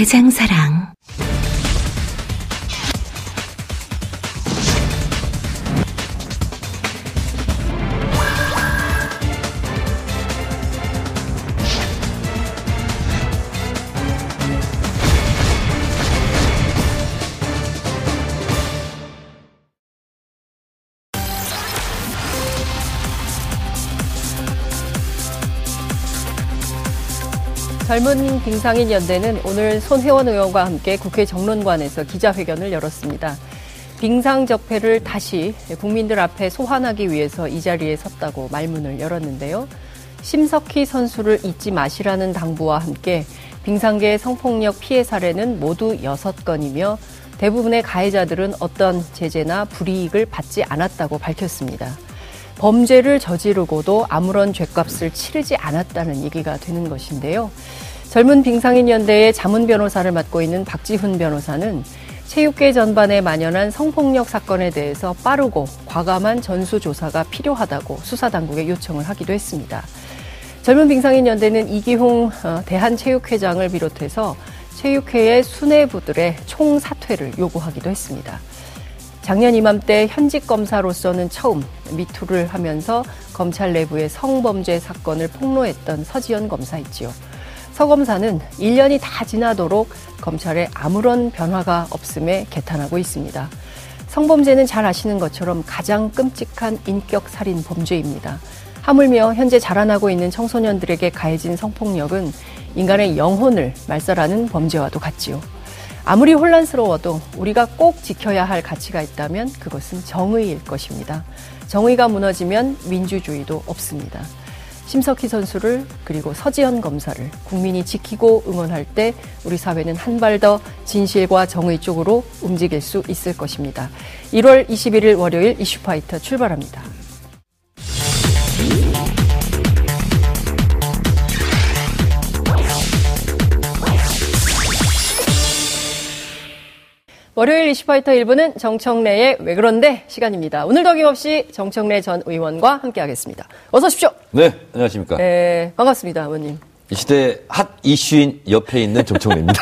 대장사랑. 빙상인 연대는 오늘 손혜원 의원과 함께 국회 정론관에서 기자회견을 열었습니다. 빙상 적폐를 다시 국민들 앞에 소환하기 위해서 이 자리에 섰다고 말문을 열었는데요. 심석희 선수를 잊지 마시라는 당부와 함께 빙상계 성폭력 피해 사례는 모두 6건이며 대부분의 가해자들은 어떤 제재나 불이익을 받지 않았다고 밝혔습니다. 범죄를 저지르고도 아무런 죄값을 치르지 않았다는 얘기가 되는 것인데요. 젊은 빙상인 연대의 자문 변호사를 맡고 있는 박지훈 변호사는 체육계 전반에 만연한 성폭력 사건에 대해서 빠르고 과감한 전수조사가 필요하다고 수사당국에 요청을 하기도 했습니다. 젊은 빙상인 연대는 이기홍 어, 대한체육회장을 비롯해서 체육회의 수뇌부들의 총사퇴를 요구하기도 했습니다. 작년 이맘때 현직 검사로서는 처음 미투를 하면서 검찰 내부의 성범죄 사건을 폭로했던 서지현 검사 있지요. 서 검사는 1년이 다 지나도록 검찰에 아무런 변화가 없음에 개탄하고 있습니다. 성범죄는 잘 아시는 것처럼 가장 끔찍한 인격 살인 범죄입니다. 하물며 현재 자라나고 있는 청소년들에게 가해진 성폭력은 인간의 영혼을 말살하는 범죄와도 같지요. 아무리 혼란스러워도 우리가 꼭 지켜야 할 가치가 있다면 그것은 정의일 것입니다. 정의가 무너지면 민주주의도 없습니다. 심석희 선수를 그리고 서지현 검사를 국민이 지키고 응원할 때 우리 사회는 한 발 더 진실과 정의 쪽으로 움직일 수 있을 것입니다. 1월 21일 월요일 이슈파이터 출발합니다. 월요일 이슈파이터 1부는 정청래의 왜 그런데 시간입니다. 오늘 더김없이 정청래 전 의원과 함께하겠습니다. 어서 오십시오. 네, 안녕하십니까. 네, 반갑습니다, 의원님. 이 시대 핫 이슈인 옆에 있는 정청래입니다.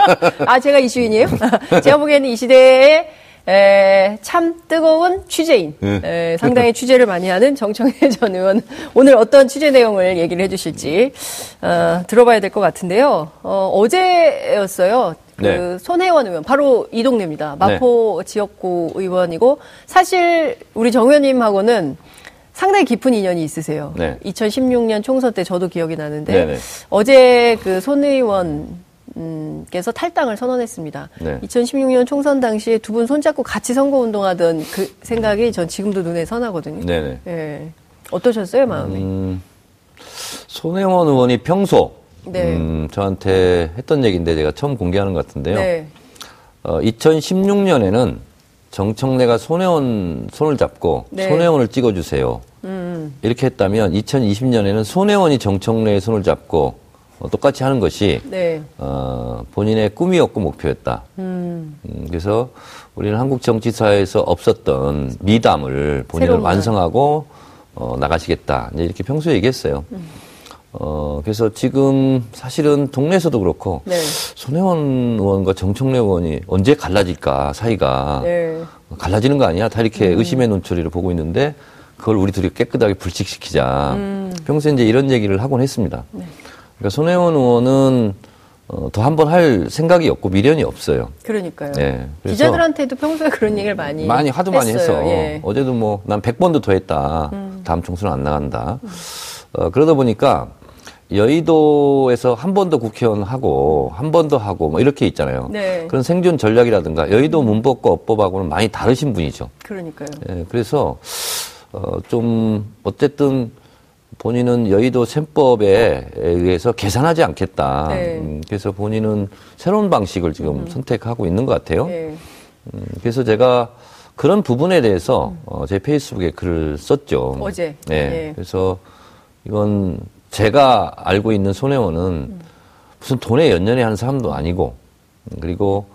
아, 제가 이슈인이에요? 제가 보기에는 이 시대에 에, 참 뜨거운 취재인, 네. 에, 상당히 취재를 많이 하는 정청래 전 의원 오늘 어떤 취재 내용을 얘기를 해주실지 어, 들어봐야 될 것 같은데요. 어, 어제였어요. 그 네. 손혜원 의원 바로 이 동네입니다. 마포 지역구 의원이고 사실 우리 정 의원님하고는 상당히 깊은 인연이 있으세요. 네. 2016년 총선 때 저도 기억이 나는데 네네. 어제 그 손 의원 께서 탈당을 선언했습니다. 네. 2016년 총선 당시에 두 분 손잡고 같이 선거 운동하던 그 생각이 전 지금도 눈에 선하거든요. 네네. 예. 어떠셨어요, 마음이? 음, 손혜원 의원이 평소 네. 음, 저한테 했던 얘기인데 제가 처음 공개하는 것 같은데요. 네. 어, 2016년에는 정청래가 손혜원 손을 잡고 네. 손혜원을 찍어주세요. 음. 이렇게 했다면 2020년에는 손혜원이 정청래의 손을 잡고 어, 똑같이 하는 것이 네. 어, 본인의 꿈이었고 목표였다. 음. 음, 그래서 우리는 한국 정치사에서 없었던 미담을 본인을 완성하고 어, 나가시겠다. 이제 이렇게 평소에 얘기했어요. 음. 어, 그래서 지금 사실은 동네에서도 그렇고 네. 손혜원 의원과 정청래 의원이 언제 갈라질까 사이가 네. 갈라지는 거 아니야? 다 이렇게 음. 의심의 눈초리를 보고 있는데 그걸 우리 둘이 깨끗하게 불식시키자. 음. 평소에 이제 이런 얘기를 하곤 했습니다. 네. 그러니까 손혜원 의원은 어, 더 한 번 할 생각이 없고 미련이 없어요. 그러니니까요. 네, 기자들한테도 평소에 그런 얘기를 많이 많이 하도 많이 했어요. 해서 예. 어제도 뭐 난 100번도 더 했다. 음. 다음 총선은 안 나간다. 어, 그러다 보니까 여의도에서 한 번 더 국회의원 하고 한 번 더 하고 뭐 이렇게 있잖아요. 네. 그런 생존 전략이라든가 여의도 문법과 어법하고는 많이 다르신 분이죠. 그러니까요. 예, 그래서 어, 좀 어쨌든 본인은 여의도 셈법에 의해서 계산하지 않겠다. 네. 음, 그래서 본인은 새로운 방식을 지금 음. 선택하고 있는 것 같아요. 예. 음, 그래서 제가 그런 부분에 대해서 어, 제 페이스북에 글을 썼죠. 어제. 네. 예. 그래서 이건 제가 알고 있는 손혜원은 무슨 돈에 연연해 하는 사람도 아니고 음, 그리고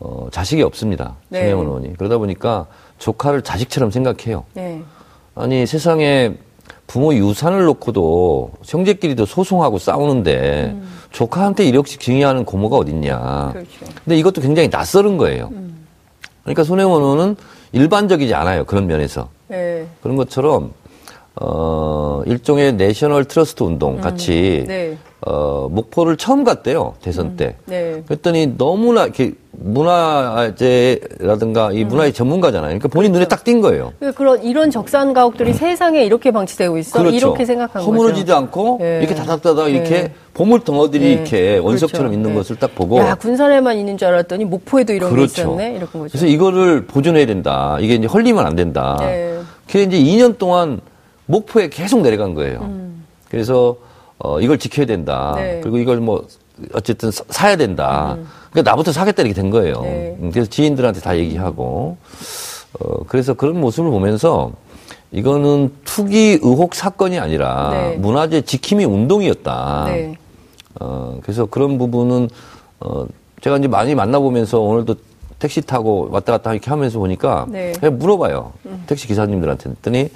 어, 자식이 없습니다. 네. 손혜원 의원이. 그러다 보니까 조카를 자식처럼 생각해요. 네. 아니 세상에 부모 유산을 놓고도 형제끼리도 소송하고 싸우는데 조카한테 1억씩 증여하는 고모가 어딨냐. 그렇죠. 근데 이것도 굉장히 낯설은 거예요. 그러니까 손혜원 의원은 일반적이지 않아요. 그런 면에서. 네. 그런 것처럼 어 일종의 내셔널 트러스트 운동 같이 네. 어 목포를 처음 갔대요. 대선 때. 네. 그랬더니 너무나 이렇게 문화재라든가 이 문화의 전문가잖아요. 그러니까 본인 눈에 딱 띈 거예요. 그 그런 이런 적산 가옥들이 세상에 이렇게 방치되고 있어. 이렇게 생각한 그렇죠. 거죠. 않고 예. 이렇게 다닥다닥 이렇게 예. 보물 덩어리들이 예. 이렇게 원석처럼 그렇죠. 있는 예. 것을 딱 보고 야 군산에만 있는 줄 알았더니 목포에도 이런 게 그렇죠. 있었네. 이런 거죠. 그래서 이거를 보존해야 된다. 이게 이제 헐리면 안 된다. 네. 그래 이제 2년 동안 목포에 계속 내려간 거예요. 음. 그래서 어 이걸 지켜야 된다. 네. 그리고 이걸 뭐 어쨌든 사- 사야 된다. 그러니까 나부터 사겠다 이렇게 된 거예요. 음. 네. 음, 그래서 지인들한테 다 얘기하고 어 그래서 그런 모습을 보면서 이거는 투기 의혹 사건이 아니라 네. 문화재 지킴이 운동이었다. 네. 어, 그래서 그런 부분은, 어, 제가 이제 많이 만나보면서 오늘도 택시 타고 왔다 갔다 이렇게 하면서 보니까 네. 그냥 물어봐요. 택시 기사님들한테. 했더니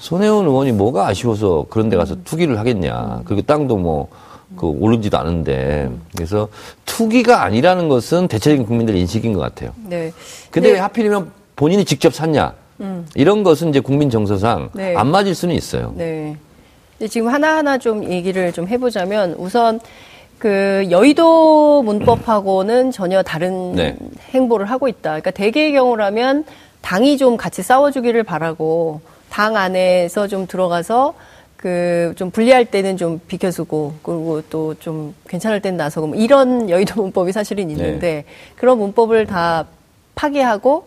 손혜원 의원이 뭐가 아쉬워서 그런 데 가서 투기를 하겠냐. 그리고 땅도 뭐, 그 오르지도 않은데. 그래서 투기가 아니라는 것은 대체적인 국민들 인식인 것 같아요. 네. 근데 왜 하필이면 본인이 직접 샀냐. 이런 것은 이제 국민 정서상 네. 안 맞을 수는 있어요. 네. 근데 지금 하나하나 좀 얘기를 좀 해보자면 우선 그 여의도 문법하고는 전혀 다른 네. 행보를 하고 있다. 그러니까 대개의 경우라면 당이 좀 같이 싸워주기를 바라고 당 안에서 좀 들어가서 그 좀 불리할 때는 좀 비켜주고 그리고 또 좀 괜찮을 때는 나서고 뭐 이런 여의도 문법이 사실은 있는데 그런 문법을 다 파기하고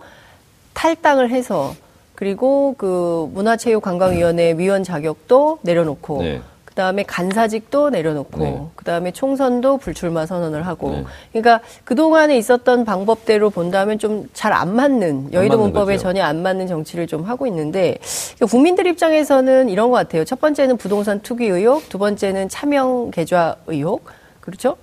탈당을 해서 그리고 그 문화체육관광위원회 위원 자격도 내려놓고 네. 그 다음에 간사직도 내려놓고 네. 그 다음에 총선도 불출마 선언을 하고 네. 그러니까 그동안에 있었던 방법대로 본다면 좀 잘 안 맞는 여의도 문법에. 전혀 안 맞는 정치를 좀 하고 있는데 그러니까 국민들 입장에서는 이런 것 같아요. 첫 번째는 부동산 투기 의혹, 두 번째는 차명 계좌 의혹. 그렇죠?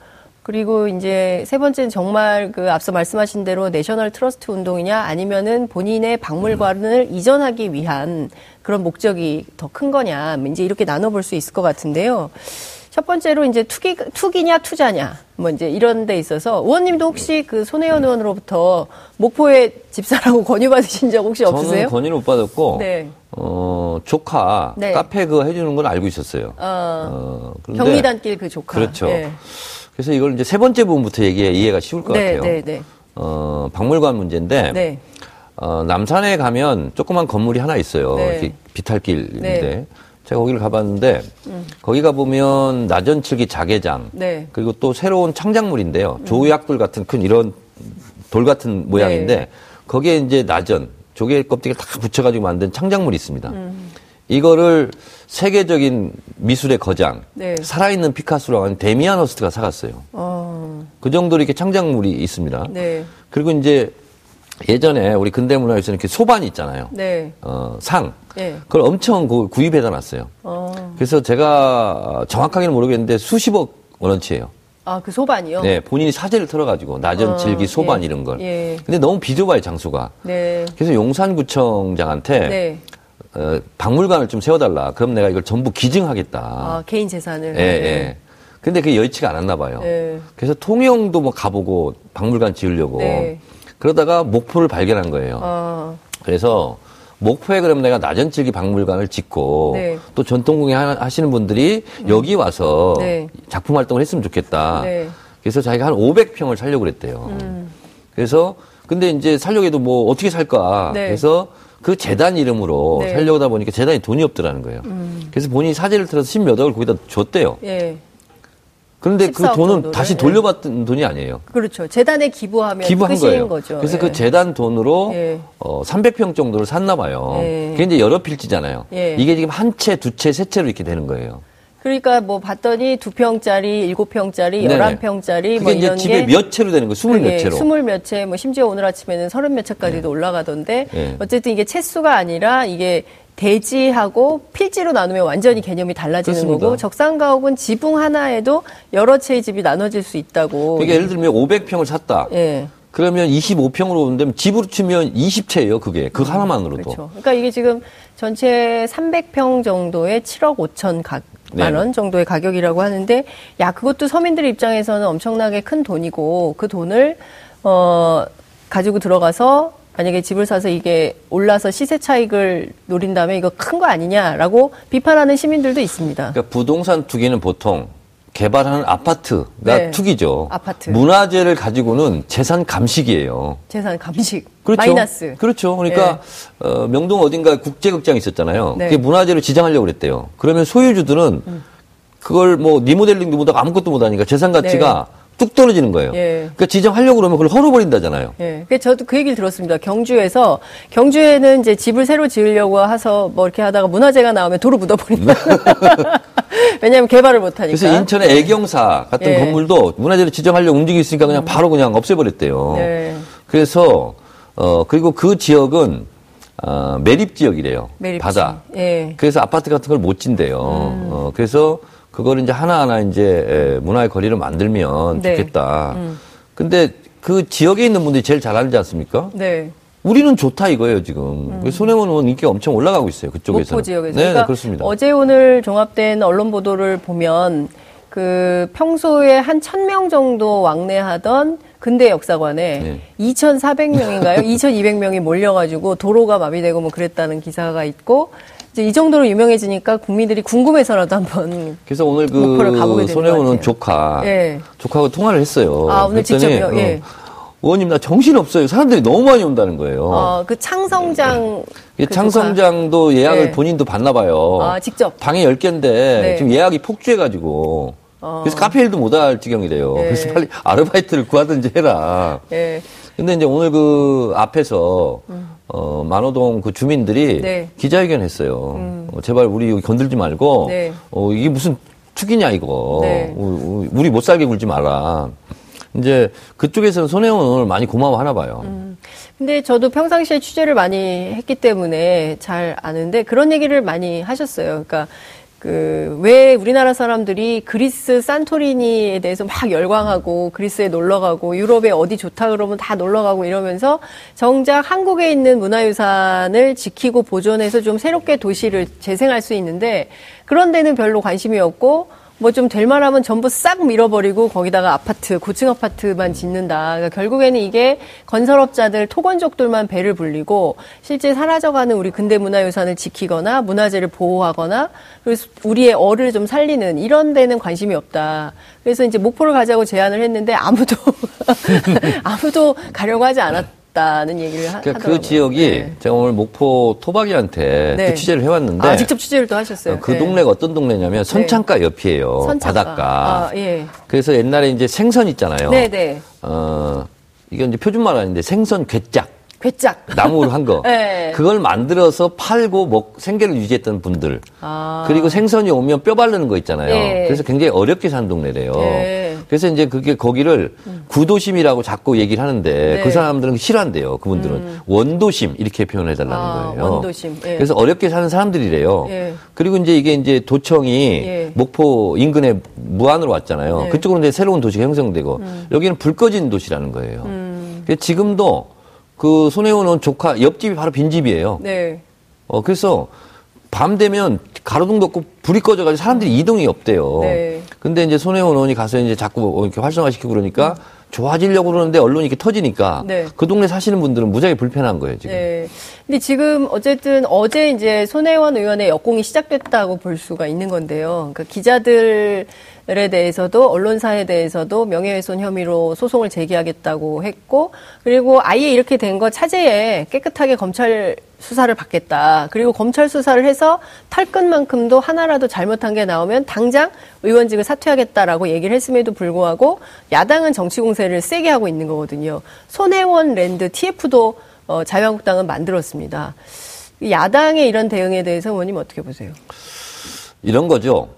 그리고 이제 세 번째는 정말 그 앞서 말씀하신 대로 내셔널 트러스트 운동이냐 아니면은 본인의 박물관을 이전하기 위한 그런 목적이 더 큰 거냐 이제 이렇게 나눠볼 수 있을 것 같은데요. 첫 번째로 이제 투기 투기냐 투자냐 뭐 이제 이런 데 있어서 의원님도 혹시 그 손혜원 의원으로부터 목포에 집 사라고 권유 받으신 적 혹시 없으세요? 저는 권유를 못 받았고 네. 어, 조카 네. 카페 그거 해주는 건 알고 있었어요. 어, 어, 경리단길 그 조카. 그렇죠. 예. 그래서 이걸 이제 세 번째 부분부터 얘기해 이해가 쉬울 것 네, 같아요. 네, 네. 어, 박물관 문제인데 네. 어, 남산에 가면 조그만 건물이 하나 있어요. 네. 이렇게 비탈길인데 네. 제가 거기를 가봤는데 거기 가 보면 나전칠기 자개장 네. 그리고 또 새로운 창작물인데요. 조약돌 같은 큰 이런 돌 같은 모양인데 네. 거기에 이제 나전 조개 껍데기를 다 붙여가지고 만든 창작물이 있습니다. 음. 이거를 세계적인 미술의 거장, 네. 살아있는 피카소라고 하는 데미안 허스트가 사갔어요. 어, 그 정도로 이렇게 창작물이 있습니다. 네. 그리고 이제 예전에 우리 근대 문화에서는 이렇게 소반이 있잖아요. 네. 어, 상. 네. 그걸 엄청 그 구입해다 놨어요. 어. 그래서 제가 정확하게는 모르겠는데 수십억 원어치예요. 아, 그 소반이요? 네, 본인이 사재를 털어가지고 나전, 어, 질기, 소반 예. 이런 걸. 예. 근데 너무 비좁아요 장소가. 네. 그래서 용산구청장한테 네. 어, 박물관을 좀 세워달라. 그럼 내가 이걸 전부 기증하겠다. 아, 개인 재산을. 예, 예. 근데 그게 여의치가 않았나 봐요. 네. 그래서 통영도 뭐 가보고 박물관 지으려고 네. 그러다가 목포를 발견한 거예요. 어, 그래서 목포에 그럼 내가 나전칠기 박물관을 짓고 네. 또 전통공예 하- 하시는 분들이 여기 와서 네. 작품 활동을 했으면 좋겠다. 네. 그래서 자기가 한 500평을 살려고 그랬대요. 음. 그래서 근데 이제 살려고 해도 뭐 어떻게 살까? 네. 그래서 그 재단 이름으로 네. 음. 살려고 하다 보니까 재단이 돈이 없더라는 거예요. 그래서 본인이 사재를 틀어서 10몇 억을 거기다 줬대요. 예. 그런데 그 14억 돈은 정도를. 다시 예. 돌려받은 돈이 아니에요. 그렇죠. 재단에 기부하면 기부한 거예요. 거죠. 그래서 예. 그 재단 돈으로 예. 어, 300평 정도를 샀나 봐요. 예. 그게 이제 여러 필지잖아요. 예. 이게 지금 한 채, 두 채, 세 채로 이렇게 되는 거예요. 그러니까 뭐 봤더니 두 평짜리, 일곱 평짜리, 네네. 열한 평짜리 그게 뭐 이제 이런 집에 게몇 채로 되는 거예요. 스물 몇 예, 채로. 스물 몇 채, 뭐 심지어 오늘 아침에는 서른 몇 채까지도 올라가던데 예. 어쨌든 이게 채수가 아니라 이게 대지하고 필지로 나누면 완전히 개념이 달라지는 그렇습니다. 거고 적산가옥은 지붕 하나에도 여러 채의 집이 나눠질 수 있다고. 그러니까 예를 들면 500평을 샀다. 예. 그러면 25평으로 온다면 집으로 치면 20채예요. 그게 그 하나만으로도. 그렇죠. 그러니까 이게 지금 전체 300평 정도의 7억 5천 가, 네. 만원 정도의 가격이라고 하는데 야 그것도 서민들 입장에서는 엄청나게 큰 돈이고 그 돈을 어 가지고 들어가서 만약에 집을 사서 이게 올라서 시세 차익을 노린다면 이거 큰 거 아니냐라고 비판하는 시민들도 있습니다. 그러니까 부동산 투기는 보통 개발하는 아파트가 네. 투기죠. 아파트. 문화재를 가지고는 재산 감식이에요. 재산 감식 그렇죠. 마이너스. 그렇죠. 그러니까 어, 명동 어딘가 국제극장이 있었잖아요. 네. 그게 문화재로 지정하려고 그랬대요. 그러면 소유주들은 그걸 뭐 리모델링도 못하고 아무것도 못하니까 재산 가치가 뚝 떨어지는 거예요. 예. 그러니까 지정하려고 그러면 그걸 헐어버린다잖아요. 예. 그 저도 그 얘기를 들었습니다. 경주에서 경주에는 이제 집을 새로 지으려고 해서 뭐 이렇게 하다가 문화재가 나오면 도로 묻어버린다. 왜냐하면 개발을 못 하니까. 그래서 인천의 애경사 같은 예. 건물도 문화재로 지정하려고 움직일 수 있으니까 그냥 바로 그냥 없애버렸대요. 네. 그래서 어 그리고 그 지역은 어, 매립 지역이래요. 매립지. 바다. 예. 그래서 아파트 같은 걸못 진대요. 음. 어, 그래서 그거를 이제 하나하나 이제 에, 문화의 거리를 만들면 네. 좋겠다. 근데 그 지역에 있는 분들이 제일 잘 알지 않습니까? 네. 우리는 좋다 이거예요, 지금. 그래서 손혜원 의원 인기가 엄청 올라가고 있어요, 그쪽에서. 목포 지역에서. 네, 그러니까 그렇습니다. 어제 오늘 종합된 언론 보도를 보면 그 평소에 한 1000명 정도 왕래하던 근대 역사관에 네. 2,400명인가요? 2,200명이 몰려가지고 도로가 마비되고 뭐 그랬다는 기사가 있고 이제 이 정도로 유명해지니까 국민들이 궁금해서라도 한번 그래서 오늘 목포를 가보게 그 되는 손혜원 것 의원 같아요. 조카, 예. 조카하고 통화를 했어요. 아, 오늘 직접요? 예. 어, 의원님 나 정신 없어요. 사람들이 너무 많이 온다는 거예요. 어, 그 창성장 이게 그 창성장도 예약을 네. 본인도 받나 봐요. 아, 직접? 방이 10 개인데 네. 지금 예약이 폭주해가지고 어. 그래서 카페 일도 못 할 지경이래요. 네. 그래서 빨리 아르바이트를 구하든지 해라. 예. 근데 이제 오늘 그 앞에서 어, 만호동 그 주민들이 음. 네. 음. 기자회견 했어요. 어, 제발 우리 여기 건들지 말고 네. 어, 이게 무슨 투기냐 이거. 네. 우리 못 살게 굴지 마라. 이제 그쪽에서는 손혜원을 많이 고마워하나 봐요. 음. 근데 저도 평상시에 취재를 많이 했기 때문에 잘 아는데 그런 얘기를 많이 하셨어요. 그러니까 그 왜 우리나라 사람들이 그리스 산토리니에 대해서 막 열광하고 그리스에 놀러 가고 유럽에 어디 좋다 그러면 다 놀러 가고 이러면서 정작 한국에 있는 문화유산을 지키고 보존해서 좀 새롭게 도시를 재생할 수 있는데 그런 데는 별로 관심이 없고 뭐 좀 될 만하면 전부 싹 밀어버리고 거기다가 아파트, 고층 아파트만 짓는다. 그러니까 결국에는 이게 건설업자들, 토건족들만 배를 불리고 실제 사라져가는 우리 근대 문화유산을 지키거나 문화재를 보호하거나 그래서 우리의 어를 좀 살리는 이런 데는 관심이 없다. 그래서 이제 목포를 가자고 제안을 했는데 아무도 아무도 가려고 하지 않았 다는 얘기를 하, 그러니까 하더라고요. 그 지역이 네. 제가 오늘 목포 토박이한테 네. 또 취재를 해왔는데 아, 직접 취재를 또 하셨어요. 그 네. 동네가 어떤 동네냐면 선창가 옆이에요. 선창가. 바닷가. 아, 예. 그래서 옛날에 이제 생선 있잖아요. 네, 네. 어, 이건 이제 표준말 아닌데 생선 괴짝. 괴짝. 나무로 한 거. 네. 그걸 만들어서 팔고 먹, 생계를 유지했던 분들. 아. 그리고 생선이 오면 뼈 바르는 거 있잖아요. 예. 그래서 굉장히 어렵게 산 동네래요. 예. 그래서 이제 그게 거기를 구도심이라고 자꾸 얘기를 하는데 네. 음. 그 사람들은 싫어한대요. 그분들은 원도심 이렇게 표현해 달라는 아, 거예요. 원도심. 예. 그래서 어렵게 사는 사람들이래요. 예. 그리고 이제 이게 이제 도청이 예. 목포 인근에 무안으로 왔잖아요. 네. 음. 그쪽으로 이제 새로운 도시가 형성되고 여기는 불 꺼진 도시라는 거예요. 그래서 지금도 그 손혜원 의원 조카 옆집이 바로 빈집이에요. 네. 어, 그래서 밤 되면 가로등도 없고 불이 꺼져가지고 사람들이 이동이 없대요. 네. 근데 이제 손혜원 의원이 가서 이제 자꾸 이렇게 활성화시키고 그러니까 좋아지려고 그러는데 언론이 이렇게 터지니까 네. 그 동네 사시는 분들은 무지하게 불편한 거예요, 지금. 네. 근데 지금 어쨌든 어제 이제 손혜원 의원의 역공이 시작됐다고 볼 수가 있는 건데요. 그러니까 기자들 에 대해서도 언론사에 대해서도 명예훼손 혐의로 소송을 제기하겠다고 했고 그리고 아예 이렇게 된 거 차제에 깨끗하게 검찰 수사를 받겠다. 그리고 검찰 수사를 해서 탈끝만큼도 하나라도 잘못한 게 나오면 당장 의원직을 사퇴하겠다라고 얘기를 했음에도 불구하고 야당은 정치 공세를 세게 하고 있는 거거든요. 손혜원 랜드 TF도 어, 자유한국당은 만들었습니다. 야당의 이런 대응에 대해서 의원님 어떻게 보세요? 이런 거죠.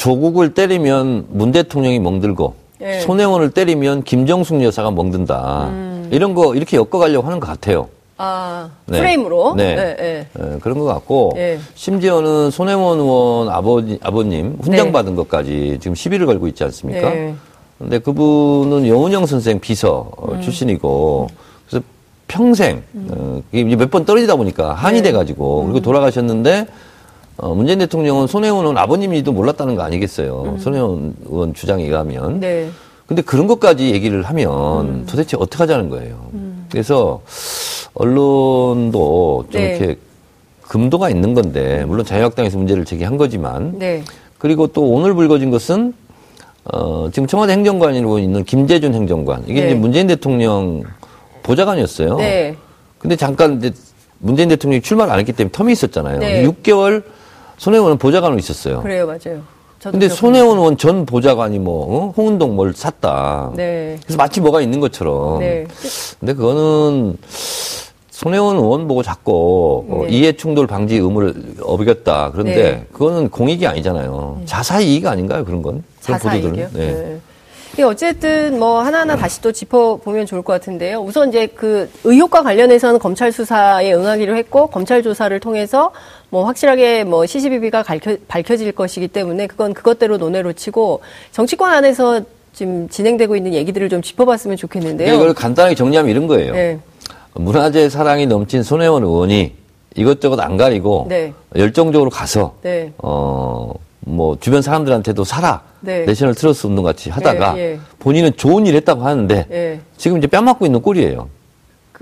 조국을 때리면 문 대통령이 멍들고 예. 손혜원을 때리면 김정숙 여사가 멍든다. 음. 이런 거 이렇게 엮어가려고 하는 것 같아요. 아, 네. 프레임으로? 네. 네, 네. 예, 그런 것 같고 예. 심지어는 손혜원 의원 아버지, 아버님 훈장 받은 것까지 지금 시비를 걸고 있지 않습니까? 네. 근데 그분은 영은영 선생 비서 어, 음. 출신이고 그래서 평생 어, 이게 몇번 떨어지다 보니까 한이 네. 돼가지고 음. 그리고 돌아가셨는데 어, 문재인 대통령은 손혜원 의원 아버님이도 몰랐다는 거 아니겠어요? 손혜원 의원 주장에 의하면. 음. 네. 근데 그런 것까지 얘기를 하면 음. 도대체 어떻게 하자는 거예요. 그래서 언론도 좀 네. 이렇게 금도가 있는 건데 물론 자유한국당에서 문제를 제기한 거지만 네. 그리고 또 오늘 불거진 것은 어, 지금 청와대 행정관으로 있는 김재준 행정관 이게 네. 이제 문재인 대통령 보좌관이었어요. 네. 근데 잠깐 이제 문재인 대통령이 출마를 안 했기 때문에 텀이 있었잖아요. 네. 6개월 손혜원은 보좌관으로 있었어요. 그래요, 맞아요. 근데. 손혜원 의원 전 보좌관이 뭐 어? 홍은동 뭘 샀다. 네. 그래서 마치 뭐가 있는 것처럼. 네. 근데 그거는 손혜원 의원 보고 자꾸 어, 네. 이해 충돌 방지 의무를 어기겠다. 그런데 네. 그거는 공익이 아니잖아요. 자사 이익 아닌가요? 그런 건? 그런 자사 이익이요? 보도들은? 네. 네. 이게 어쨌든 뭐 하나하나 다시 또 짚어보면 좋을 것 같은데요. 우선 이제 그 의혹과 관련해서는 검찰 수사에 응하기로 했고 검찰 조사를 통해서 뭐 확실하게 뭐 시시비비가 밝혀, 밝혀질 것이기 때문에 그건 그것대로 논외로 치고 정치권 안에서 지금 진행되고 있는 얘기들을 좀 짚어봤으면 좋겠는데요. 이걸 간단하게 정리하면 이런 거예요. 네. 문화재 사랑이 넘친 손혜원 의원이 이것저것 안 가리고 네. 열정적으로 가서 네. 어, 뭐, 주변 사람들한테도 살아. 네. 내셔널 트러스 운동 같이 하다가 예, 예. 본인은 좋은 일 했다고 하는데 예. 지금 이제 뺨 맞고 있는 꼴이에요.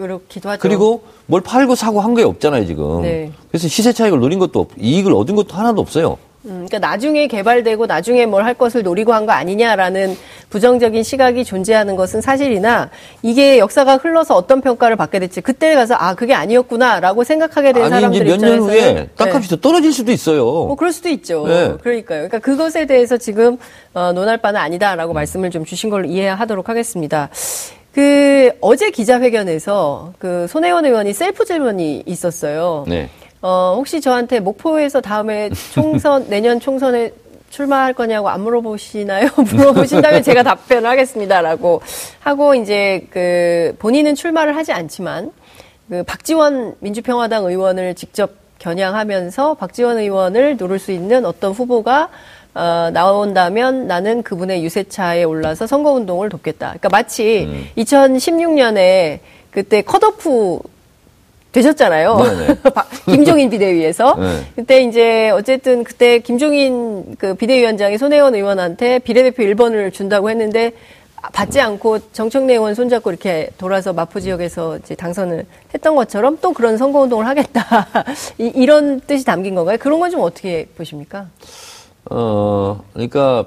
그렇기도 하죠. 그리고 뭘 팔고 사고 한 게 없잖아요, 지금. 네. 그래서 시세 차익을 노린 것도 없, 이익을 얻은 것도 하나도 없어요. 음, 그러니까 나중에 개발되고 나중에 뭘 할 것을 노리고 한 거 아니냐라는 부정적인 시각이 존재하는 것은 사실이나 이게 역사가 흘러서 어떤 평가를 받게 될지 그때 가서 아 그게 아니었구나라고 생각하게 된 아니, 사람들 이제 몇년 입장에서는 후에 땅값이 더 떨어질 수도 있어요. 뭐 그럴 수도 있죠. 네. 그러니까요. 그러니까 그것에 대해서 지금 어, 논할 바는 아니다라고 말씀을 좀 주신 걸로 이해하도록 하겠습니다. 그 어제 기자회견에서 그 손혜원 의원이 셀프 질문이 있었어요. 네. 어, 혹시 저한테 목포에서 다음에 총선, 내년 총선에 출마할 거냐고 안 물어보시나요? 물어보신다면 제가 답변을 하겠습니다라고 하고 이제 그 본인은 출마를 하지 않지만 그 박지원 민주평화당 의원을 직접 겨냥하면서 박지원 의원을 노릴 수 있는 어떤 후보가 어, 나온다면 나는 그분의 유세차에 올라서 선거운동을 돕겠다. 그러니까 마치 음. 2016년에 그때 컷오프 되셨잖아요. 네네. 박- 김종인 비대위에서. 네. 그때 이제 어쨌든 그때 김종인 그 비대위원장이 손혜원 의원한테 비례대표 1번을 준다고 했는데 받지 않고 정청래 의원 손잡고 이렇게 돌아서 마포 지역에서 이제 당선을 했던 것처럼 또 그런 선거운동을 하겠다. 이, 이런 뜻이 담긴 건가요? 그런 건 좀 어떻게 보십니까? 어, 그러니까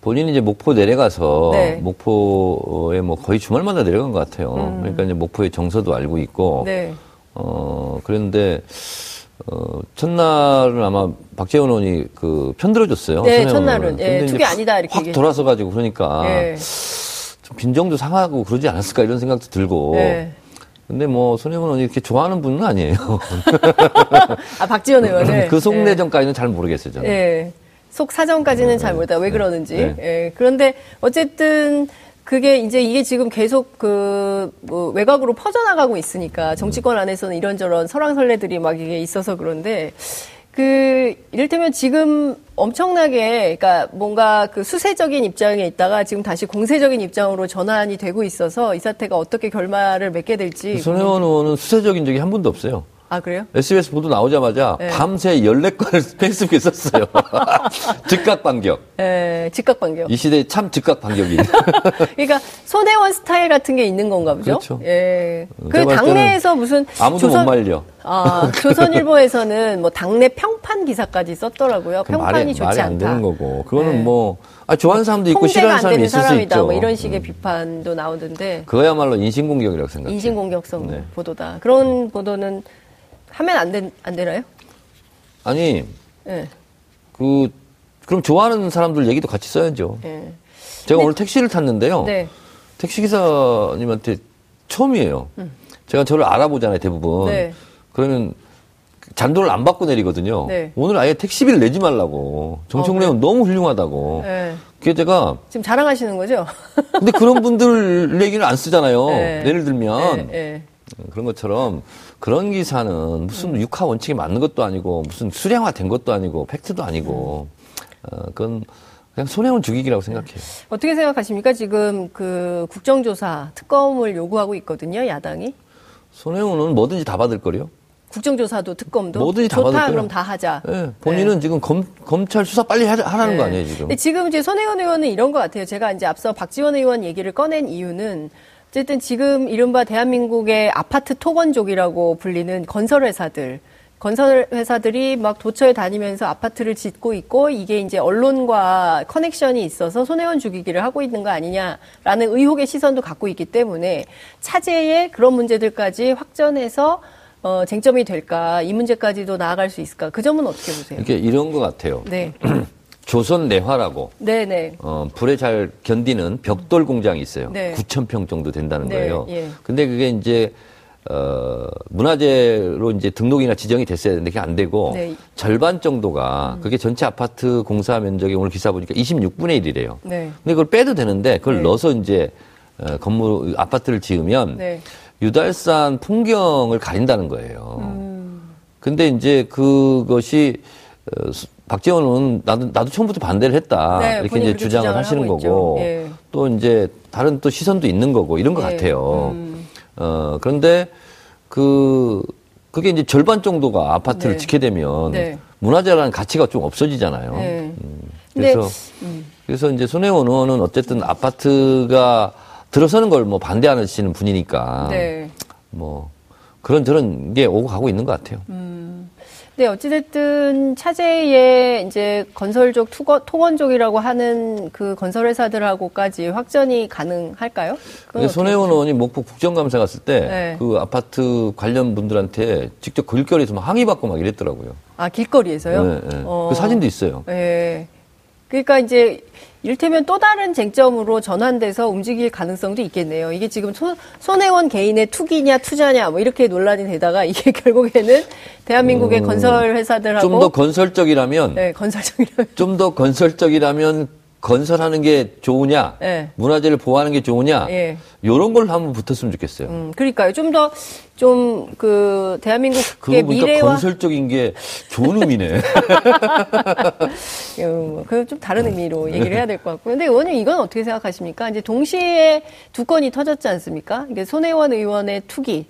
본인이 이제 목포 내려가서 네. 목포에 뭐 거의 주말마다 내려간 것 같아요. 그러니까 이제 목포의 정서도 알고 있고, 음. 네. 어, 그런데, 어, 첫날은 아마 박재원 의원이 그 편들어줬어요. 네, 첫날은. 예, 투기 아니다, 이렇게 확 얘기했죠. 돌아서 가지고 그러니까 네. 좀 빈정도 상하고 그러지 않았을까 이런 생각도 들고. 네. 근데 뭐 손혜원 의원이 이렇게 좋아하는 분은 아니에요. 아, 박지원 의원을. 그 속내정까지는 잘 모르겠어요, 저는. 예. 속 사정까지는 잘 모르다. 왜 그러는지. 네. 예. 그런데 어쨌든 그게 이제 이게 지금 계속 그, 뭐 외곽으로 퍼져나가고 있으니까 정치권 안에서는 이런저런 설왕설래들이 막 이게 있어서 그런데 그, 이를테면 지금 엄청나게, 그러니까 뭔가 그 수세적인 입장에 있다가 지금 다시 공세적인 입장으로 전환이 되고 있어서 이 사태가 어떻게 결말을 맺게 될지. 손혜원 의원은 수세적인 적이 한 번도 없어요. 아, 그래요? SBS 보도 나오자마자 네. 밤새 14건을 페이스북에 썼어요. 즉각 반격. 예, 즉각 반격. 이 시대에 참 즉각 반격이. 그러니까 손혜원 스타일 같은 게 있는 건가 보죠. 그렇죠. 예. 어, 그 당내에서 무슨 아무도 못 말려. 아, 조선일보에서는 뭐 당내 평판 기사까지 썼더라고요. 그 평판이 말이, 좋지 말이 않다. 안 되는 거고. 그거는 네. 뭐 아, 좋아하는 사람도 있고 싫어하는 사람이 있을 수 있죠. 뭐 이런 식의 음. 비판도 나오던데. 그거야말로 인신공격이라고 생각해요. 인신공격성 네. 보도다. 그런 보도는 하면 안, 되, 안 되나요? 아니, 네. 그, 그럼 좋아하는 사람들 얘기도 같이 써야죠. 네. 제가 오늘 택시를 탔는데요. 네. 택시기사님한테 처음이에요. 음. 제가 저를 알아보잖아요, 대부분. 네. 그러면 잔돈을 안 받고 내리거든요. 네. 오늘 아예 택시비를 내지 말라고. 정청래는 어, 너무 훌륭하다고. 네. 그게 제가 지금 자랑하시는 거죠? 근데 그런 분들 얘기를 안 쓰잖아요. 네. 예를 들면 네, 네. 그런 것처럼 그런 기사는 무슨 음. 육하 원칙에 맞는 것도 아니고 무슨 수량화된 것도 아니고 팩트도 아니고 음. 어, 그건 그냥 손해원 죽이기라고 생각해요. 어떻게 생각하십니까? 지금 그 국정조사 특검을 요구하고 있거든요, 야당이. 손해원은 뭐든지 다 받을 거요. 국정조사도 특검도 뭐든지 다 좋다 그럼 다 하자. 네, 본인은 네. 지금 검, 검찰 수사 빨리 하, 라는 네. 거 아니에요 지금? 지금 이제 손혜원 의원은 이런 것 같아요. 제가 이제 앞서 박지원 의원 얘기를 꺼낸 이유는 어쨌든 지금 이른바 대한민국의 아파트 토건족이라고 불리는 건설회사들. 건설 회사들이 막 도처에 다니면서 아파트를 짓고 있고 이게 이제 언론과 커넥션이 있어서 손해원 죽이기를 하고 있는 거 아니냐라는 의혹의 시선도 갖고 있기 때문에 차제의 그런 문제들까지 확전해서 어, 쟁점이 될까 이 문제까지도 나아갈 수 있을까 그 점은 어떻게 보세요? 이게 이런 것 같아요. 네. 조선 내화라고 네네. 어, 불에 잘 견디는 벽돌 공장이 있어요. 네. 9천 평 정도 된다는 네. 거예요. 예. 근데 그게 이제 어, 문화재로 이제 등록이나 지정이 됐어야 되는데 그게 안 되고 네. 절반 정도가 음. 그게 전체 아파트 공사 면적이 오늘 기사 보니까 26분의 1이래요. 네. 근데 그걸 빼도 되는데 그걸 네. 넣어서 이제 어, 건물 아파트를 지으면 네. 유달산 풍경을 가린다는 거예요. 음. 근데 이제 그것이 어, 박지원은 나도 나도 처음부터 반대를 했다 네, 이렇게 이제 주장을 하시는 거고 예. 또 이제 다른 또 시선도 있는 거고 이런 것 예. 같아요. 음. 어 그런데 그 그게 이제 절반 정도가 아파트를 네. 짓게 되면 네. 문화재라는 가치가 좀 없어지잖아요. 네. 음, 그래서 음. 그래서 이제 손혜원 의원은 어쨌든 아파트가 들어서는 걸 뭐 반대하시는 분이니까 네. 뭐 그런 저런 게 오고 가고 있는 것 같아요. 음. 네, 어찌됐든 차제의 이제 건설적 투거, 통원족이라고 하는 그 건설회사들하고까지 확전이 가능할까요? 손혜원 의원이 목포 국정감사 갔을 때그 네. 그 아파트 관련 분들한테 직접 길거리에서 막 항의받고 막 이랬더라고요. 아, 길거리에서요? 네, 네. 어. 그 사진도 있어요. 네. 그러니까 이제 이를테면 또 다른 쟁점으로 전환돼서 움직일 가능성도 있겠네요. 이게 지금 손, 손혜원 개인의 투기냐 투자냐 뭐 이렇게 논란이 되다가 이게 결국에는 대한민국의 음, 건설 회사들하고 좀 더 건설적이라면 네, 건설적이라면 좀 더 건설적이라면 건설하는 게 좋으냐, 네. 문화재를 보호하는 게 좋으냐, 네. 이런 걸 한번 붙었으면 좋겠어요. 음, 그러니까요. 좀 더 좀 그 대한민국의 미래와 건설적인 게 좋은 의미네. 뭐, 그좀 다른 의미로 얘기를 해야 될 것 같고. 근데 의원님 이건 어떻게 생각하십니까? 이제 동시에 두 건이 터졌지 않습니까? 이게 손혜원 의원의 투기,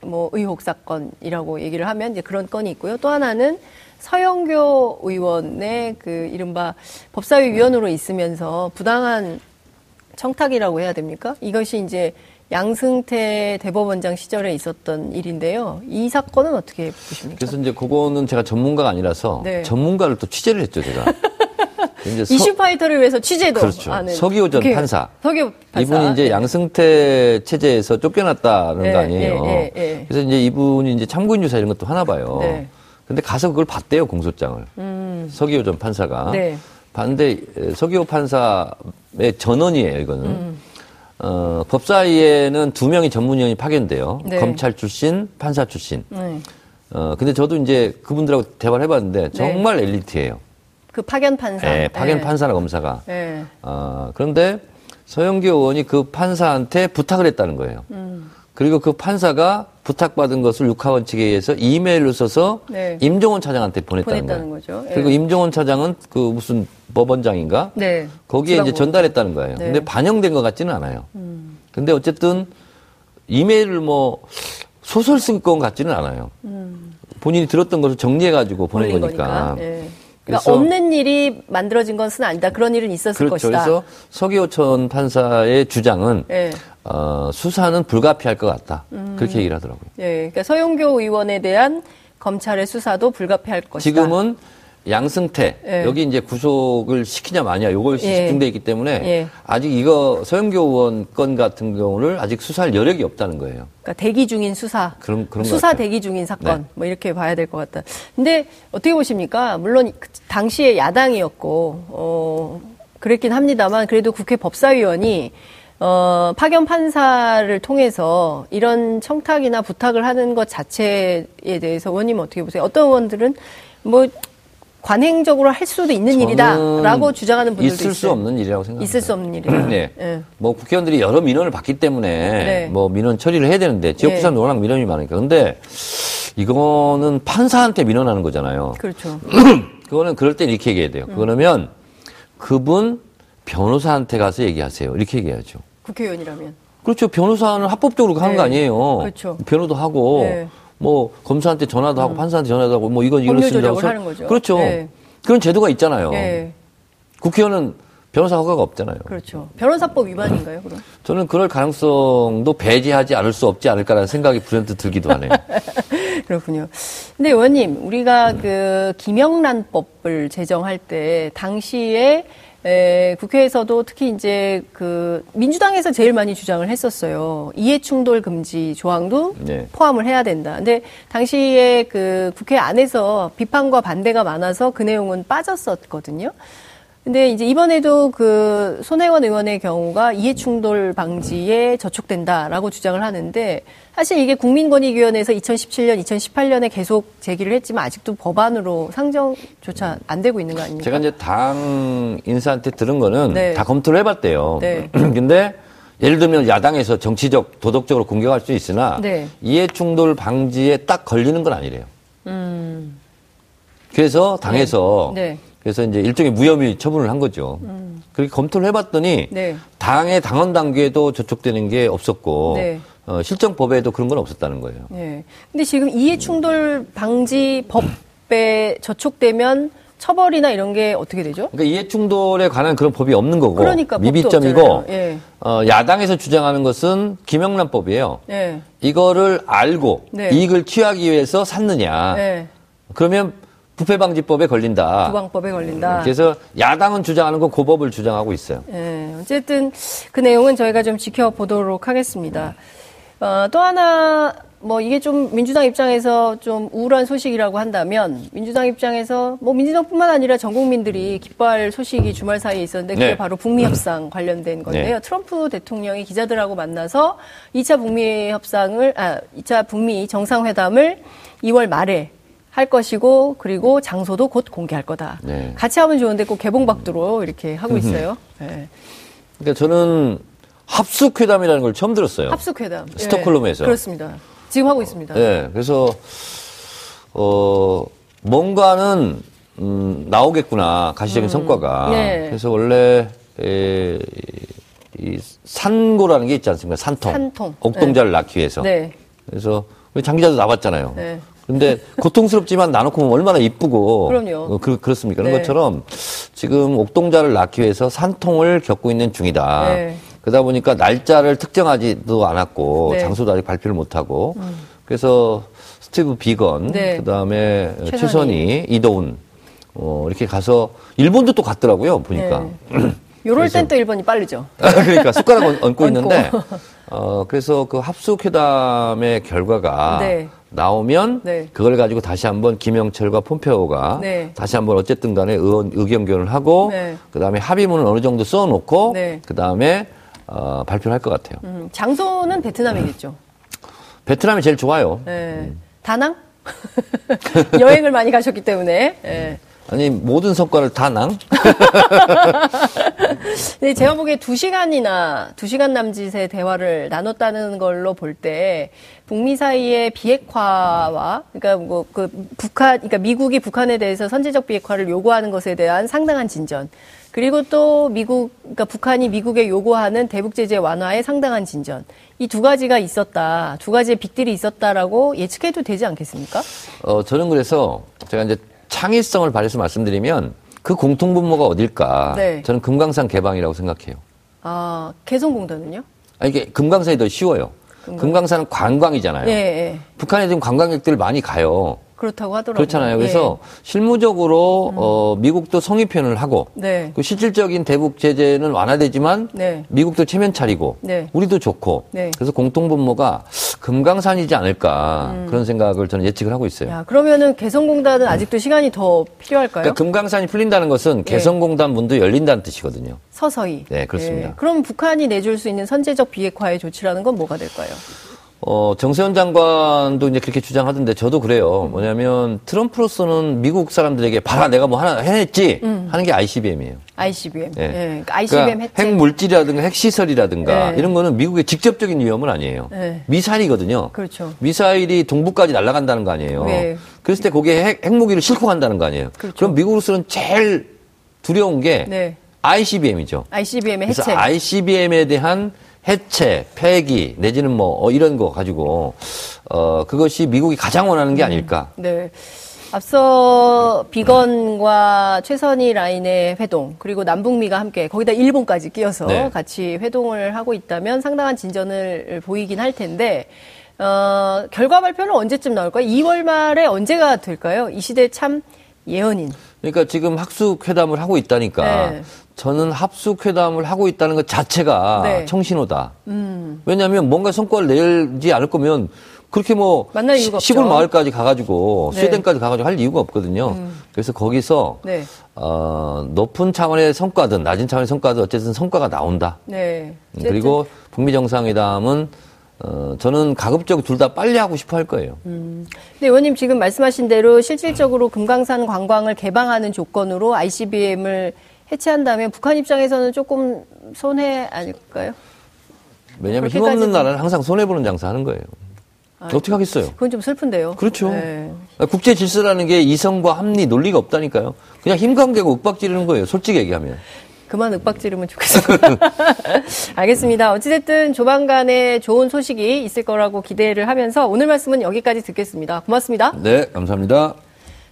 뭐 의혹 사건이라고 얘기를 하면 이제 그런 건이 있고요. 또 하나는 서영교 의원의 그 이른바 법사위 위원으로 있으면서 부당한 청탁이라고 해야 됩니까? 이것이 이제 양승태 대법원장 시절에 있었던 일인데요. 이 사건은 어떻게 보십니까? 그래서 이제 그거는 제가 전문가가 아니라서 네. 전문가를 또 취재를 했죠, 제가. 이슈 파이터를 위해서 취재도 그렇죠. 하는. 서기호 전 판사. 서기호 판사. 이분이 이제 네. 양승태 체제에서 쫓겨났다는 네, 거 아니에요. 네, 네, 그래서 이제 이분이 이제 참고인 조사 이런 것도 하나 봐요. 네. 근데 가서 그걸 봤대요 공소장을 음. 서기호 전 판사가 네. 봤는데 서기호 판사의 전원이에요 이거는 음. 어, 법사위에는 두 명이 전문위원이 파견돼요 네. 검찰 출신 판사 출신 네. 어, 근데 저도 이제 그분들하고 대화를 해봤는데 네. 정말 엘리트예요 그 파견 판사 네, 파견 네. 판사나 검사가 네. 어, 그런데 서영기 의원이 그 판사한테 부탁을 했다는 거예요 음. 그리고 그 판사가 부탁받은 것을 육하원 측에 의해서 이메일로 써서 네. 임종원 차장한테 보냈다는, 보냈다는 거죠. 예. 그리고 임종원 차장은 그 무슨 법원장인가? 네. 거기에 이제 전달했다는 거예요. 네. 근데 반영된 것 같지는 않아요. 음. 근데 어쨌든 이메일을 뭐 소설 쓴것 같지는 않아요. 음. 본인이 들었던 것을 정리해가지고 보낸 거니까. 네. 그러니까 없는 일이 만들어진 것은 아니다. 그런 일은 있었을 그렇죠. 것이다. 그래서 서기호천 판사의 주장은 네. 어, 수사는 불가피할 것 같다. 음. 그렇게 얘기를 하더라고요. 네, 그러니까 서용교 의원에 대한 검찰의 수사도 불가피할 것이다. 지금은 양승태 예. 여기 이제 구속을 시키냐 마냐 요걸 예. 집중돼 있기 때문에 예. 아직 이거 서영교 의원 건 같은 경우를 아직 수사할 여력이 없다는 거예요. 그러니까 대기 중인 수사, 그런- 그런 것 수사. 대기 중인 사건, 네. 뭐 이렇게 봐야 될 것 같다. 근데 어떻게 보십니까? 물론 그 당시에 야당이었고, 어, 그랬긴 합니다만 그래도 국회 법사위원이 어, 파견 판사를 통해서 이런 청탁이나 부탁을 하는 것 자체에 대해서 의원님 어떻게 보세요? 어떤 의원들은 뭐 관행적으로 할 수도 있는 일이다라고 주장하는 분들도 있을 있어요. 수 없는 일이라고 생각합니다. 있을 수 없는 일이다. 네. 예. 뭐 국회의원들이 여러 민원을 받기 때문에 네. 뭐 민원 처리를 해야 되는데 지역구사는 네. 워낙 민원이 많으니까. 근데 이거는 판사한테 민원하는 거잖아요. 그렇죠. 그거는 그럴 때 이렇게 얘기해야 돼요. 그러면 그분 변호사한테 가서 얘기하세요. 이렇게 얘기해야죠. 국회의원이라면. 그렇죠. 변호사는 합법적으로 하는 네. 거 아니에요. 그렇죠. 변호도 하고 네. 뭐 검사한테 전화도 하고 판사한테 전화도 하고 뭐 이건 이렇습니다. 하는 거죠. 그렇죠. 네. 그런 제도가 있잖아요. 예. 국회의원은 변호사 허가가 없잖아요. 그렇죠. 변호사법 위반인가요, 그럼? 저는 그럴 가능성도 배제하지 않을 수 없지 않을까라는 생각이 불현듯 들기도 하네요. 그렇군요. 근데 의원님, 우리가 그 김영란법을 제정할 때 당시에 에, 국회에서도 특히 이제 그 민주당에서 제일 많이 주장을 했었어요. 이해충돌 금지 조항도 네. 포함을 해야 된다. 근데 당시에 그 국회 안에서 비판과 반대가 많아서 그 내용은 빠졌었거든요. 근데 이제 이번에도 그 손혜원 의원의 경우가 이해충돌 방지에 저촉된다라고 주장을 하는데 사실 이게 국민권익위원회에서 2017년, 2018년에 계속 제기를 했지만 아직도 법안으로 상정조차 안 되고 있는 거 아닙니까? 제가 이제 당 인사한테 들은 거는 네. 다 검토를 해봤대요. 네. 근데 예를 들면 야당에서 정치적, 도덕적으로 공격할 수 있으나 네. 이해충돌 방지에 딱 걸리는 건 아니래요. 그래서 당에서 음. 네. 그래서 이제 일종의 무혐의 처분을 한 거죠. 그렇게 검토를 해봤더니 네. 당의 당원 단계도 저촉되는 게 없었고 네. 어, 실정법에도 그런 건 없었다는 거예요. 예. 근데 지금 이해 충돌 방지 법에 저촉되면 처벌이나 이런 게 어떻게 되죠? 그러니까 이해 충돌에 관한 그런 법이 없는 거고 그러니까 미비점이고. 예. 어, 야당에서 주장하는 것은 김영란법이에요. 예. 이거를 알고 네. 이익을 취하기 위해서 샀느냐. 예. 그러면 부패방지법에 걸린다. 부방법에 걸린다. 그래서 야당은 주장하는 건그 법을 주장하고 있어요. 예, 어쨌든 그 내용은 저희가 좀 지켜보도록 하겠습니다. 어, 또 하나 뭐 이게 좀 민주당 입장에서 좀 우울한 소식이라고 한다면 민주당 입장에서 뭐 민주당뿐만 아니라 전 국민들이 기뻐할 소식이 주말 사이에 있었는데 그게 네. 바로 북미 협상 관련된 건데요. 네. 트럼프 대통령이 기자들하고 만나서 2차 북미 협상을 아 2차 북미 정상회담을 2월 말에 할 것이고 그리고 장소도 곧 공개할 거다. 네. 같이 하면 좋은데 꼭 개봉박두로 이렇게 하고 있어요. 네. 그러니까 저는 합숙회담이라는 걸 처음 들었어요. 합숙회담. 스톡홀름에서. 예, 그렇습니다. 지금 하고 있습니다. 네, 그래서 어 뭔가는 음, 나오겠구나 가시적인 성과가. 네. 그래서 원래 에, 이 산고라는 게 있지 않습니까? 산통. 산통. 옥동자를 낳기 위해서. 네. 그래서 우리 장 기자도 나왔잖아요. 네. 근데 고통스럽지만 나놓고 보면 얼마나 이쁘고 그럼요. 어, 그, 그렇습니까? 그런 네. 것처럼 지금 옥동자를 낳기 위해서 산통을 겪고 있는 중이다. 네. 그러다 보니까 날짜를 특정하지도 않았고 네. 음. 장소도 아직 발표를 못 하고 그래서 스티브 비건 네. 그다음에 최선희. 최선희 이도훈 어, 이렇게 가서 일본도 또 갔더라고요 보니까 요럴 땐 또 일본이 빠르죠. 그러니까 숟가락 얹- 얹고 얹고. 있는데 어 그래서 그 합숙회담의 결과가 네. 나오면 네. 그걸 가지고 다시 한번 김영철과 폼페오가 네. 다시 한번 어쨌든 간에 의원 의견 교환을 하고 네. 그다음에 합의문을 어느 정도 써 놓고 네. 그다음에 어 발표를 할 것 같아요. 음, 장소는 베트남이겠죠. 베트남이 제일 좋아요. 예. 다낭? 여행을 많이 가셨기 때문에. 예. 아니 모든 성과를 다 낭? 근데 제가 보기에 두 시간이나 두 시간 남짓의 대화를 나눴다는 걸로 볼 때 북미 사이의 비핵화와 그러니까 뭐 그 북한 그러니까 미국이 북한에 대해서 선제적 비핵화를 요구하는 것에 대한 상당한 진전 그리고 또 미국 그러니까 북한이 미국에 요구하는 대북 제재 완화에 상당한 진전 이 두 가지가 있었다 두 가지의 빅딜이 있었다라고 예측해도 되지 않겠습니까? 어 저는 그래서 제가 이제 창의성을 발휘해서 말씀드리면 그 공통분모가 어딜까? 네. 저는 금강산 개방이라고 생각해요. 아 개성공단은요? 아, 이게 금강산이 더 쉬워요. 금강 산은 관광이잖아요. 예, 예. 북한에 지금 관광객들 많이 가요. 그렇다고 하더라고요. 그렇잖아요. 그래서 예. 실무적으로 어, 미국도 성의 표현을 하고 네. 그 실질적인 대북 제재는 완화되지만 네. 미국도 체면 차리고 네. 우리도 좋고 네. 그래서 공통 분모가 금강산이지 않을까 음. 그런 생각을 저는 예측을 하고 있어요. 야, 그러면은 개성공단은 아직도 시간이 더 필요할까요? 그러니까 금강산이 풀린다는 것은 예. 개성공단 문도 열린다는 뜻이거든요. 서서히. 네, 그렇습니다. 예. 그럼 북한이 내줄 수 있는 선제적 비핵화의 조치라는 건 뭐가 될까요? 어, 정세현 장관도 이제 그렇게 주장하던데 저도 그래요. 뭐냐면 트럼프로서는 미국 사람들에게 봐라 내가 뭐 하나 해냈지 하는 게 ICBM이에요. ICBM. 예. 예. 그러니까 ICBM 그러니까. 핵 물질이라든가 핵 시설이라든가 네. 이런 거는 미국의 직접적인 위험은 아니에요. 네. 미사일이거든요. 그렇죠. 미사일이 동부까지 날아간다는 거 아니에요. 네. 그랬을 때 거기에 핵, 핵무기를 싣고 간다는 거 아니에요. 그렇죠. 럼 미국으로서는 제일 두려운 게 네. ICBM이죠. ICBM의 그래서 해체. ICBM에 대한 해체, 폐기 내지는 뭐 어, 이런 거 가지고 어 그것이 미국이 가장 원하는 게 아닐까. 네. 앞서 비건과 최선희 라인의 회동 그리고 남북미가 함께 거기다 일본까지 끼어서 네. 같이 회동을 하고 있다면 상당한 진전을 보이긴 할 텐데 어, 결과 발표는 언제쯤 나올까요? 2월 말에 언제가 될까요? 이 시대 참 예언인. 그러니까 지금 학숙 회담을 하고 있다니까 네. 저는 합숙 회담을 하고 있다는 것 자체가 네. 음. 청신호다. 왜냐하면 뭔가 성과를 내지 않을 거면 그렇게 뭐 시- 없죠. 마을까지 가가지고 네. 음. 스웨덴까지 가가지고 할 이유가 없거든요. 그래서 거기서 네. 어, 높은 차원의 성과든 낮은 차원의 성과든 어쨌든 성과가 나온다. 네. 음, 그리고 북미 정상회담은 어, 저는 가급적 둘 다 빨리 하고 싶어 할 거예요. 근데 의원님 지금 말씀하신 대로 실질적으로 금강산 관광을 개방하는 조건으로 ICBM을 해체한다면 북한 입장에서는 조금 손해 아닐까요? 왜냐하면 힘없는 나라는 항상 손해보는 장사 하는 거예요. 아, 어떻게 하겠어요? 그건 좀 슬픈데요. 그렇죠. 네. 국제 질서라는 게 이성과 합리, 논리가 없다니까요. 그냥 힘 관계고 윽박 지르는 거예요. 솔직히 얘기하면. 그만 윽박 지르면 좋겠습니다. 알겠습니다. 어찌됐든 조만간에 좋은 소식이 있을 거라고 기대를 하면서 오늘 말씀은 여기까지 듣겠습니다. 고맙습니다. 네, 감사합니다.